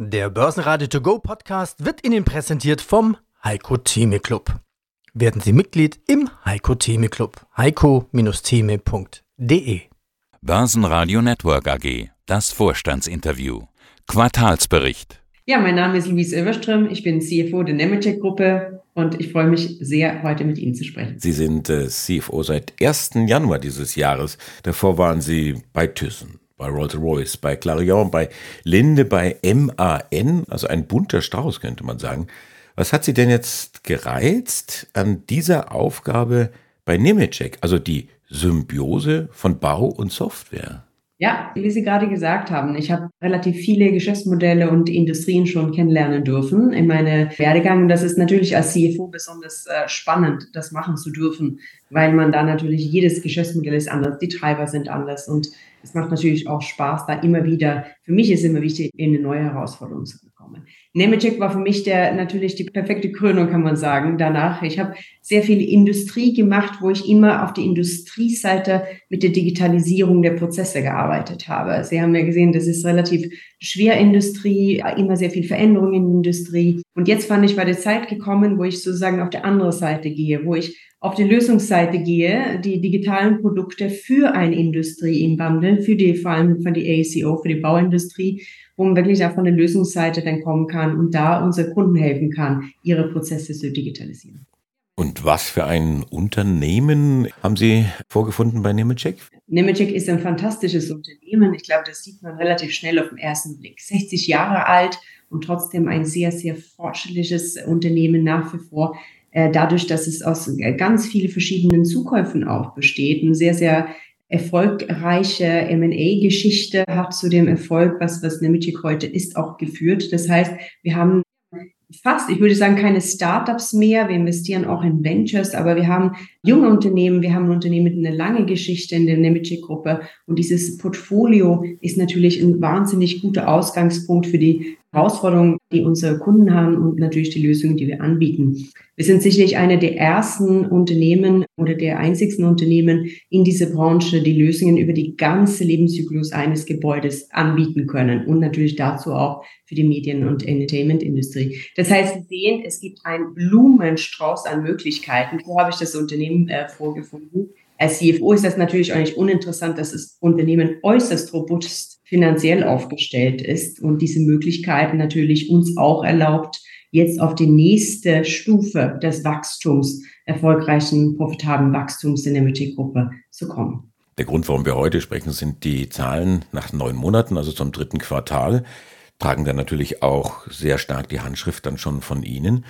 Der Börsenradio To Go Podcast wird Ihnen präsentiert vom Heiko Theme Club. Werden Sie Mitglied im Heiko Theme Club. heiko-theme.de Börsenradio Network AG. Das Vorstandsinterview. Quartalsbericht. Ja, mein Name ist Luis Ilverström. Ich bin CFO der Nemetschek Gruppe und ich freue mich sehr, heute mit Ihnen zu sprechen. Sie sind äh, CFO seit 1. Januar dieses Jahres. Davor waren Sie bei Thyssen bei Rolls-Royce, bei Clarion, bei Linde, bei MAN, also ein bunter Strauß könnte man sagen. Was hat Sie denn jetzt gereizt an dieser Aufgabe bei Nemetschek, also die Symbiose von Bau und Software? Ja, wie Sie gerade gesagt haben, ich habe relativ viele Geschäftsmodelle und Industrien schon kennenlernen dürfen in meiner Werdegang. Das ist natürlich als CFO besonders äh, spannend, das machen zu dürfen, weil man da natürlich jedes Geschäftsmodell ist anders, die Treiber sind anders und es macht natürlich auch Spaß, da immer wieder, für mich ist immer wichtig, in eine neue Herausforderung zu bekommen. Nemetschek war für mich der natürlich die perfekte Krönung, kann man sagen. Danach, ich habe sehr viel Industrie gemacht, wo ich immer auf die Industrieseite mit der Digitalisierung der Prozesse gearbeitet habe. Sie haben ja gesehen, das ist relativ schwer Industrie, immer sehr viel Veränderung in der Industrie. Und jetzt fand ich, war die Zeit gekommen, wo ich sozusagen auf der anderen Seite gehe, wo ich auf die Lösungsseite gehe, die digitalen Produkte für eine Industrie im Bundle, für die, vor allem für die AECO, für die Bauindustrie, wo man wirklich auch von der Lösungsseite dann kommen kann und da unsere Kunden helfen kann, ihre Prozesse zu digitalisieren. Und was für ein Unternehmen haben Sie vorgefunden bei Nemetschek? Nemetschek ist ein fantastisches Unternehmen. Ich glaube, das sieht man relativ schnell auf den ersten Blick. 60 Jahre alt und trotzdem ein sehr, sehr fortschrittliches Unternehmen nach wie vor äh, dadurch, dass es aus ganz vielen verschiedenen Zukäufen auch besteht, eine sehr, sehr erfolgreiche M&A-Geschichte hat zu dem Erfolg, was, was Nemetschek heute ist, auch geführt. Das heißt, wir haben fast, ich würde sagen, keine Startups mehr. Wir investieren auch in Ventures, aber wir haben junge Unternehmen, wir haben Unternehmen mit einer langen Geschichte in der Nemetschek-Gruppe. Und dieses Portfolio ist natürlich ein wahnsinnig guter Ausgangspunkt für die Herausforderungen, die unsere Kunden haben und natürlich die Lösungen, die wir anbieten. Wir sind sicherlich eine der ersten Unternehmen oder der einzigsten Unternehmen in dieser Branche, die Lösungen über die ganze Lebenszyklus eines Gebäudes anbieten können und natürlich dazu auch für die Medien- und Entertainment-Industrie. Das heißt, Sie sehen, es gibt einen Blumenstrauß an Möglichkeiten. So habe ich das Unternehmen äh, vorgefunden. Als CFO ist das natürlich nicht uninteressant, dass das Unternehmen äußerst robust finanziell aufgestellt ist und diese Möglichkeiten natürlich uns auch erlaubt, jetzt auf die nächste Stufe des Wachstums, erfolgreichen, profitablen Wachstums in der MT-Gruppe zu kommen. Der Grund, warum wir heute sprechen, sind die Zahlen nach neun Monaten, also zum dritten Quartal, tragen dann natürlich auch sehr stark die Handschrift dann schon von Ihnen.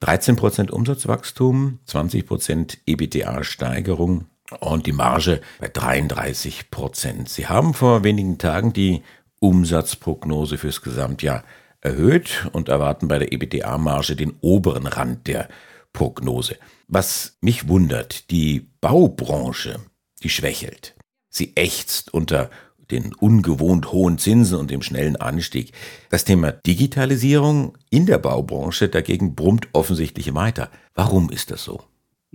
13 Prozent Umsatzwachstum, 20 Prozent EBTA-Steigerung, und die Marge bei 33 Prozent. Sie haben vor wenigen Tagen die Umsatzprognose fürs Gesamtjahr erhöht und erwarten bei der EBITDA-Marge den oberen Rand der Prognose. Was mich wundert, die Baubranche, die schwächelt. Sie ächzt unter den ungewohnt hohen Zinsen und dem schnellen Anstieg. Das Thema Digitalisierung in der Baubranche dagegen brummt offensichtlich weiter. Warum ist das so?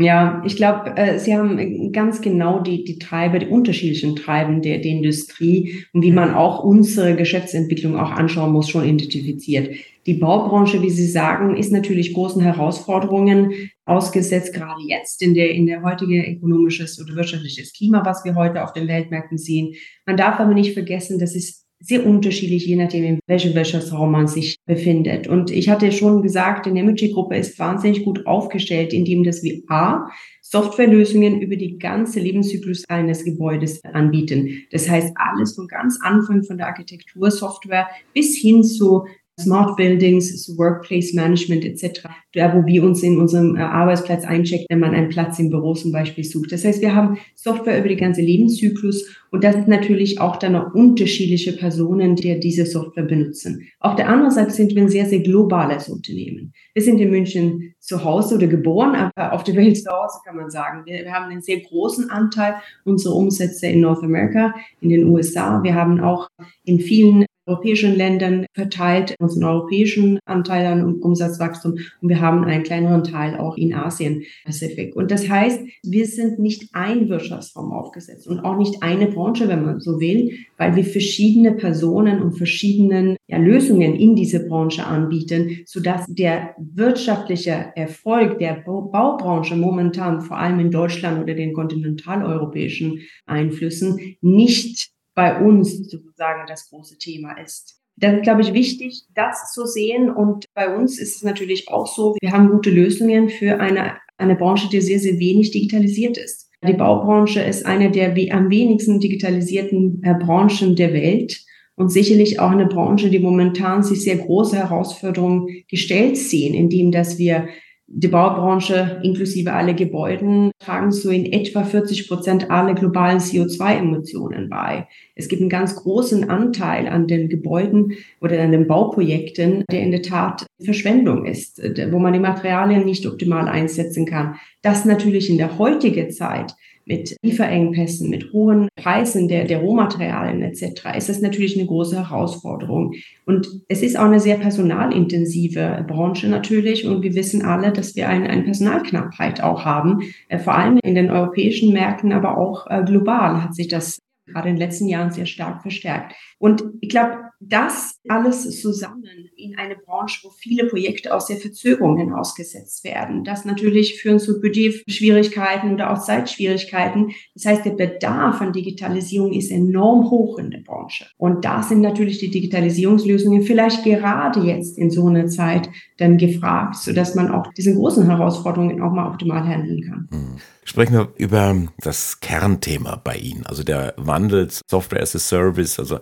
Ja, ich glaube, äh, Sie haben ganz genau die, die Treiber, die unterschiedlichen Treiben der, der Industrie und wie man auch unsere Geschäftsentwicklung auch anschauen muss, schon identifiziert. Die Baubranche, wie Sie sagen, ist natürlich großen Herausforderungen ausgesetzt, gerade jetzt in der, in der heutigen ökonomisches oder wirtschaftliches Klima, was wir heute auf den Weltmärkten sehen. Man darf aber nicht vergessen, dass es sehr unterschiedlich, je nachdem, in welchem Wirtschaftsraum man sich befindet. Und ich hatte schon gesagt, die Nemetschek-Gruppe ist wahnsinnig gut aufgestellt, indem dass wir A, Softwarelösungen über die ganze Lebenszyklus eines Gebäudes anbieten. Das heißt, alles von ganz Anfang von der Architektursoftware bis hin zu Smart Buildings, Workplace Management etc., da wo wir uns in unserem äh, Arbeitsplatz einchecken, wenn man einen Platz im Büro zum Beispiel sucht. Das heißt, wir haben Software über die ganze Lebenszyklus und das sind natürlich auch dann noch unterschiedliche Personen, die diese Software benutzen. Auf der anderen Seite sind wir ein sehr, sehr globales Unternehmen. Wir sind in München zu Hause oder geboren, aber auf der Welt zu Hause kann man sagen. Wir haben einen sehr großen Anteil unserer Umsätze in North America, in den USA. Wir haben auch in vielen europäischen Ländern verteilt, unseren europäischen Anteil an Umsatzwachstum und wir haben einen kleineren Teil auch in Asien Pazifik. Und das heißt, wir sind nicht ein Wirtschaftsraum aufgesetzt und auch nicht eine Branche, wenn man so will, weil wir verschiedene Personen und verschiedenen ja, Lösungen in diese Branche anbieten, sodass der wirtschaftliche Erfolg der Baubranche momentan vor allem in Deutschland oder den kontinentaleuropäischen Einflüssen nicht bei uns sozusagen das große Thema ist. Das ist, glaube ich, wichtig, das zu sehen. Und bei uns ist es natürlich auch so, wir haben gute Lösungen für eine, eine Branche, die sehr, sehr wenig digitalisiert ist. Die Baubranche ist eine der am wenigsten digitalisierten äh, Branchen der Welt und sicherlich auch eine Branche, die momentan sich sehr große Herausforderungen gestellt sehen, indem dass wir die Baubranche inklusive alle Gebäuden tragen so in etwa 40 Prozent aller globalen CO2-Emissionen bei. Es gibt einen ganz großen Anteil an den Gebäuden oder an den Bauprojekten, der in der Tat Verschwendung ist, wo man die Materialien nicht optimal einsetzen kann. Das natürlich in der heutigen Zeit mit Lieferengpässen, mit hohen Preisen der, der Rohmaterialien etc. ist das natürlich eine große Herausforderung. Und es ist auch eine sehr personalintensive Branche natürlich. Und wir wissen alle, dass wir eine, eine Personalknappheit auch haben, äh, vor allem in den europäischen Märkten, aber auch äh, global hat sich das gerade in den letzten Jahren sehr stark verstärkt. Und ich glaube, das alles zusammen in eine Branche, wo viele Projekte aus der Verzögerung hinausgesetzt werden, das natürlich führen zu Budgetschwierigkeiten oder auch Zeitschwierigkeiten. Das heißt, der Bedarf an Digitalisierung ist enorm hoch in der Branche. Und da sind natürlich die Digitalisierungslösungen vielleicht gerade jetzt in so einer Zeit dann gefragt, sodass man auch diese großen Herausforderungen auch mal optimal handeln kann. Hm. Sprechen wir über das Kernthema bei Ihnen, also der Wandel Software as a Service, also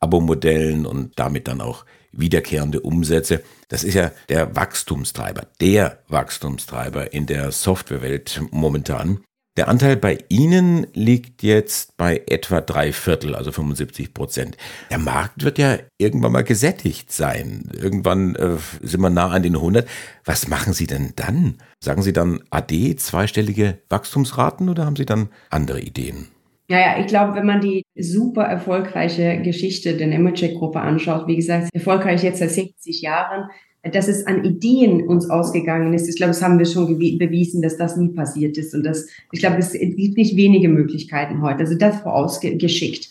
Abo-Modellen und damit dann auch wiederkehrende Umsätze. Das ist ja der Wachstumstreiber, der Wachstumstreiber in der Softwarewelt momentan. Der Anteil bei Ihnen liegt jetzt bei etwa drei Viertel, also 75 Prozent. Der Markt wird ja irgendwann mal gesättigt sein. Irgendwann äh, sind wir nah an den 100. Was machen Sie denn dann? Sagen Sie dann AD, zweistellige Wachstumsraten oder haben Sie dann andere Ideen? Ja, ja, ich glaube, wenn man die super erfolgreiche Geschichte der Nemetschek-Gruppe anschaut, wie gesagt, erfolgreich jetzt seit 60 Jahren, dass es an Ideen uns ausgegangen ist. Ich glaube, das haben wir schon bewiesen, dass das nie passiert ist. Und das, ich glaube, es gibt nicht wenige Möglichkeiten heute. Also das vorausgeschickt.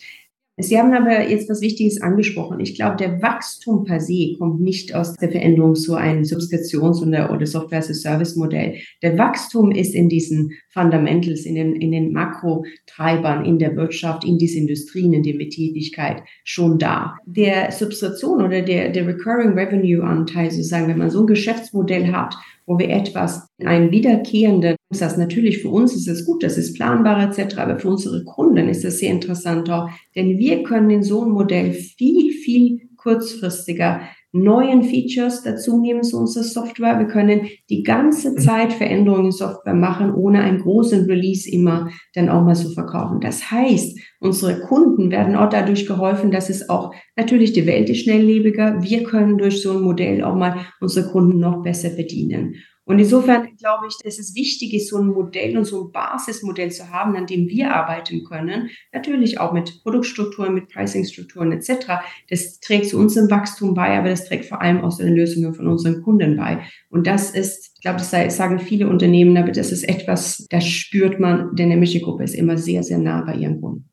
Sie haben aber jetzt was Wichtiges angesprochen. Ich glaube, der Wachstum per se kommt nicht aus der Veränderung zu einem Subskriptions- oder Software-as-a-Service-Modell. Der Wachstum ist in diesen Fundamentals, in den, in den Makrotreibern in der Wirtschaft, in diesen Industrien, in der Tätigkeit schon da. Der Subskription oder der, der Recurring Revenue-Anteil, sozusagen, wenn man so ein Geschäftsmodell hat, wo wir etwas, einen wiederkehrenden Umsatz, natürlich für uns ist es gut, das ist planbar etc., aber für unsere Kunden ist das sehr interessant auch, denn wir können in so einem Modell viel, viel kurzfristiger neuen Features dazu nehmen zu unserer Software. Wir können die ganze mhm. Zeit Veränderungen in Software machen, ohne einen großen Release immer dann auch mal zu verkaufen. Das heißt, unsere Kunden werden auch dadurch geholfen, dass es auch natürlich die Welt ist schnelllebiger. Wir können durch so ein Modell auch mal unsere Kunden noch besser bedienen. Und insofern glaube ich, dass es wichtig ist, so ein Modell und so ein Basismodell zu haben, an dem wir arbeiten können. Natürlich auch mit Produktstrukturen, mit Pricingstrukturen etc. Das trägt zu unserem Wachstum bei, aber das trägt vor allem auch zu den Lösungen von unseren Kunden bei. Und das ist, ich glaube, das sagen viele Unternehmen, aber das ist etwas, das spürt man, denn der Mischi-Gruppe ist immer sehr, sehr nah bei ihren Kunden.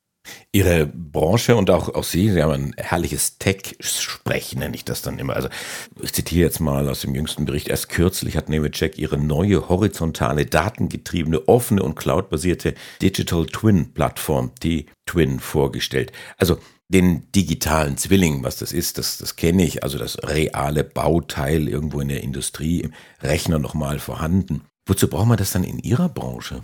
Ihre Branche und auch, auch Sie, Sie haben ein herrliches Tech-Sprechen, nenne ich das dann immer. Also ich zitiere jetzt mal aus dem jüngsten Bericht. Erst kürzlich hat Nemetschek ihre neue horizontale, datengetriebene, offene und cloudbasierte Digital Twin-Plattform, die Twin, vorgestellt. Also den digitalen Zwilling, was das ist, das, das kenne ich. Also das reale Bauteil irgendwo in der Industrie, im Rechner nochmal vorhanden. Wozu braucht man das dann in Ihrer Branche?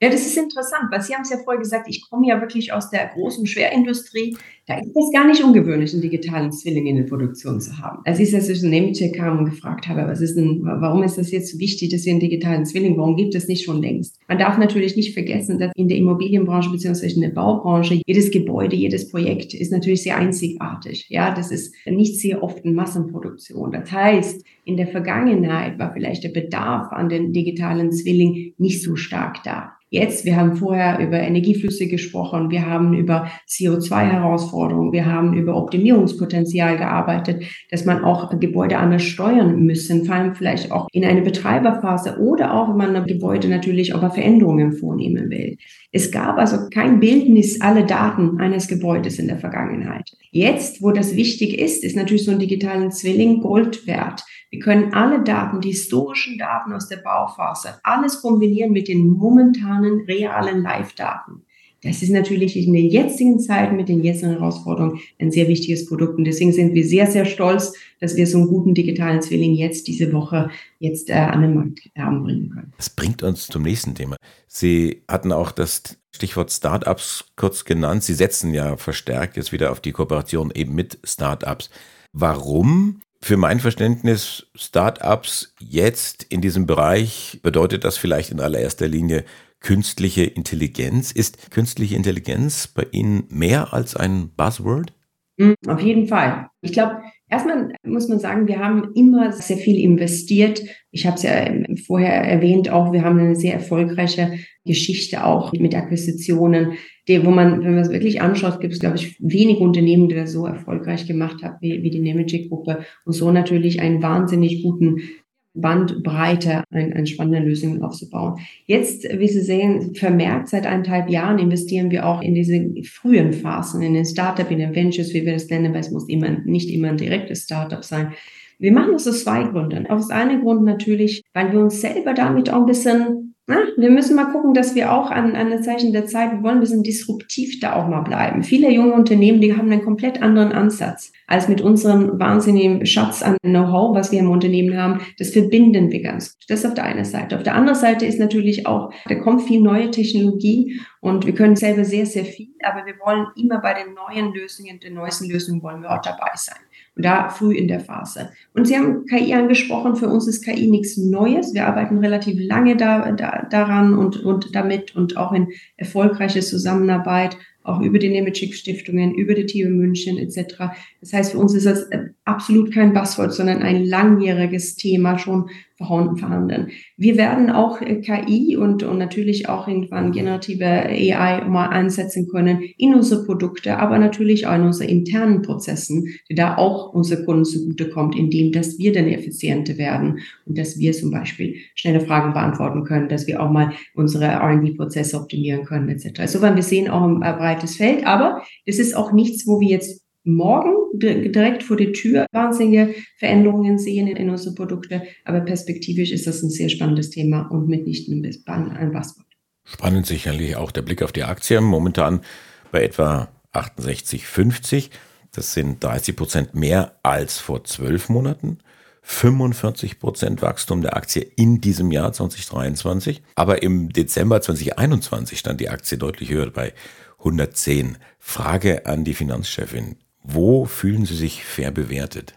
Ja, das ist interessant, weil Sie haben es ja vorher gesagt, ich komme ja wirklich aus der großen Schwerindustrie. Da ist es gar nicht ungewöhnlich, einen digitalen Zwilling in der Produktion zu haben. Als ich jetzt in Nemetschek kam und gefragt habe, was ist denn, warum ist das jetzt wichtig, dass wir einen digitalen Zwilling, warum gibt es nicht schon längst? Man darf natürlich nicht vergessen, dass in der Immobilienbranche beziehungsweise in der Baubranche jedes Gebäude, jedes Projekt ist natürlich sehr einzigartig. Ja, das ist nicht sehr oft in Massenproduktion. Das heißt, in der Vergangenheit war vielleicht der Bedarf an den digitalen Zwilling nicht so stark da. Jetzt, wir haben vorher über Energieflüsse gesprochen, wir haben über CO2-Herausforderungen, wir haben über Optimierungspotenzial gearbeitet, dass man auch Gebäude anders steuern müssen, vor allem vielleicht auch in eine Betreiberphase oder auch, wenn man ein Gebäude natürlich aber Veränderungen vornehmen will. Es gab also kein Bildnis aller Daten eines Gebäudes in der Vergangenheit. Jetzt, wo das wichtig ist, ist natürlich so ein digitalen Zwilling Gold wert. Wir können alle Daten, die historischen Daten aus der Bauphase, alles kombinieren mit den momentanen realen Live-Daten. Das ist natürlich in der jetzigen Zeit mit den jetzigen Herausforderungen ein sehr wichtiges Produkt. Und deswegen sind wir sehr, sehr stolz, dass wir so einen guten digitalen Zwilling jetzt diese Woche jetzt äh, an den Markt haben bringen können. Das bringt uns zum nächsten Thema. Sie hatten auch das Stichwort Startups kurz genannt. Sie setzen ja verstärkt jetzt wieder auf die Kooperation eben mit Startups. Warum für mein Verständnis Startups jetzt in diesem Bereich bedeutet das vielleicht in allererster Linie künstliche Intelligenz. Ist künstliche Intelligenz bei Ihnen mehr als ein Buzzword? Hm, auf jeden Fall. Ich glaube, erstmal muss man sagen, wir haben immer sehr viel investiert. Ich habe es ja vorher erwähnt, auch wir haben eine sehr erfolgreiche Geschichte auch mit Akquisitionen, die, wo man, wenn man es wirklich anschaut, gibt es, glaube ich, wenig Unternehmen, die das so erfolgreich gemacht haben wie, wie die Nemetschek-Gruppe und so natürlich einen wahnsinnig guten Bandbreite an, an spannenden Lösungen aufzubauen. Jetzt, wie Sie sehen, vermehrt seit eineinhalb Jahren investieren wir auch in diese frühen Phasen, in den Startup, in den Ventures, wie wir das nennen, weil es muss immer, nicht immer ein direktes Startup sein. Wir machen das aus zwei Gründen. Aus einem Grund natürlich, weil wir uns selber damit auch ein bisschen na, wir müssen mal gucken, dass wir auch an, an das Zeichen der Zeit, wir wollen ein bisschen disruptiv da auch mal bleiben. Viele junge Unternehmen, die haben einen komplett anderen Ansatz als mit unserem wahnsinnigen Schatz an Know-how, was wir im Unternehmen haben. Das verbinden wir ganz gut. Das auf der einen Seite. Auf der anderen Seite ist natürlich auch, da kommt viel neue Technologie und wir können selber sehr, sehr viel, aber wir wollen immer bei den neuen Lösungen, den neuesten Lösungen wollen wir auch dabei sein da früh in der Phase. Und Sie haben KI angesprochen, für uns ist KI nichts Neues. Wir arbeiten relativ lange da, da, daran und, und damit und auch in erfolgreiche Zusammenarbeit auch über die Nemetschik-Stiftungen, über die TU München etc. Das heißt, für uns ist das äh, absolut kein Buzzword, sondern ein langjähriges Thema schon vorhanden. Wir werden auch äh, KI und, und natürlich auch irgendwann generative AI mal einsetzen können in unsere Produkte, aber natürlich auch in unsere internen Prozessen, die da auch unsere Kunden zugutekommt, indem dass wir dann effizienter werden und dass wir zum Beispiel schnelle Fragen beantworten können, dass wir auch mal unsere R&D-Prozesse optimieren können etc. Insofern, wir sehen auch ein breites Feld, aber es ist auch nichts, wo wir jetzt morgen direkt vor der Tür wahnsinnige Veränderungen sehen in unsere Produkte. Aber perspektivisch ist das ein sehr spannendes Thema und mitnichten ein Buzzword. Spannend sicherlich auch der Blick auf die Aktien. Momentan bei etwa 68,50. Das sind 30 Prozent mehr als vor zwölf Monaten. 45 Prozent Wachstum der Aktie in diesem Jahr 2023. Aber im Dezember 2021 stand die Aktie deutlich höher bei 110. Frage an die Finanzchefin. Wo fühlen Sie sich fair bewertet?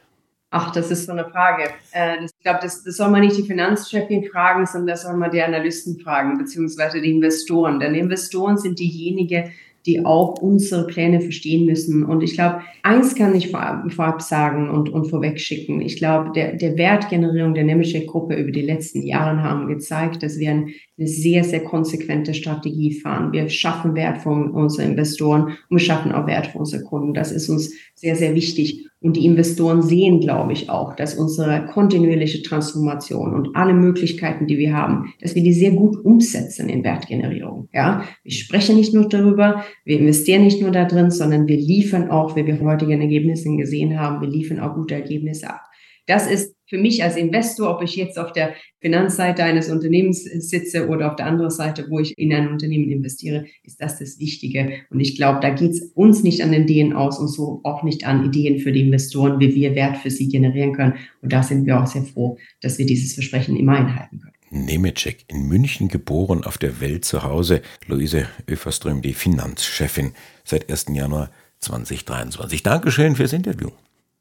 Ach, das ist so eine Frage. Äh, ich glaube, das, das soll man nicht die Finanzchefin fragen, sondern das soll man die Analysten fragen, beziehungsweise die Investoren. Denn Investoren sind diejenigen, die auch unsere Pläne verstehen müssen. Und ich glaube, eins kann ich vorab, vorab sagen und, und vorweg schicken. Ich glaube, der, der Wertgenerierung der Nemetschek-Gruppe über die letzten Jahre haben gezeigt, dass wir eine sehr, sehr konsequente Strategie fahren. Wir schaffen Wert für unsere Investoren und wir schaffen auch Wert für unsere Kunden. Das ist uns sehr, sehr wichtig. Und die Investoren sehen, glaube ich, auch, dass unsere kontinuierliche Transformation und alle Möglichkeiten, die wir haben, dass wir die sehr gut umsetzen in Wertgenerierung. Ja, wir sprechen nicht nur darüber, wir investieren nicht nur da drin, sondern wir liefern auch, wie wir heutige Ergebnisse gesehen haben, wir liefern auch gute Ergebnisse ab. Das ist für mich als Investor, ob ich jetzt auf der Finanzseite eines Unternehmens sitze oder auf der anderen Seite, wo ich in ein Unternehmen investiere, ist das das Wichtige. Und ich glaube, da geht es uns nicht an den Ideen aus und so auch nicht an Ideen für die Investoren, wie wir Wert für sie generieren können. Und da sind wir auch sehr froh, dass wir dieses Versprechen immer einhalten können. Nemetschek, in München geboren, auf der Welt zu Hause. Luise Öferström, die Finanzchefin seit 1. Januar 2023. Dankeschön fürs Interview.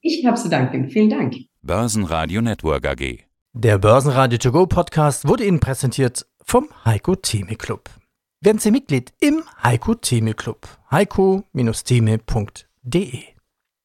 Ich habe zu danken. Vielen Dank. Börsenradio Network AG. Der Börsenradio To Go Podcast wurde Ihnen präsentiert vom Heiko Theme Club. Werden Sie Mitglied im Heiko Theme Club. heiko-theme.de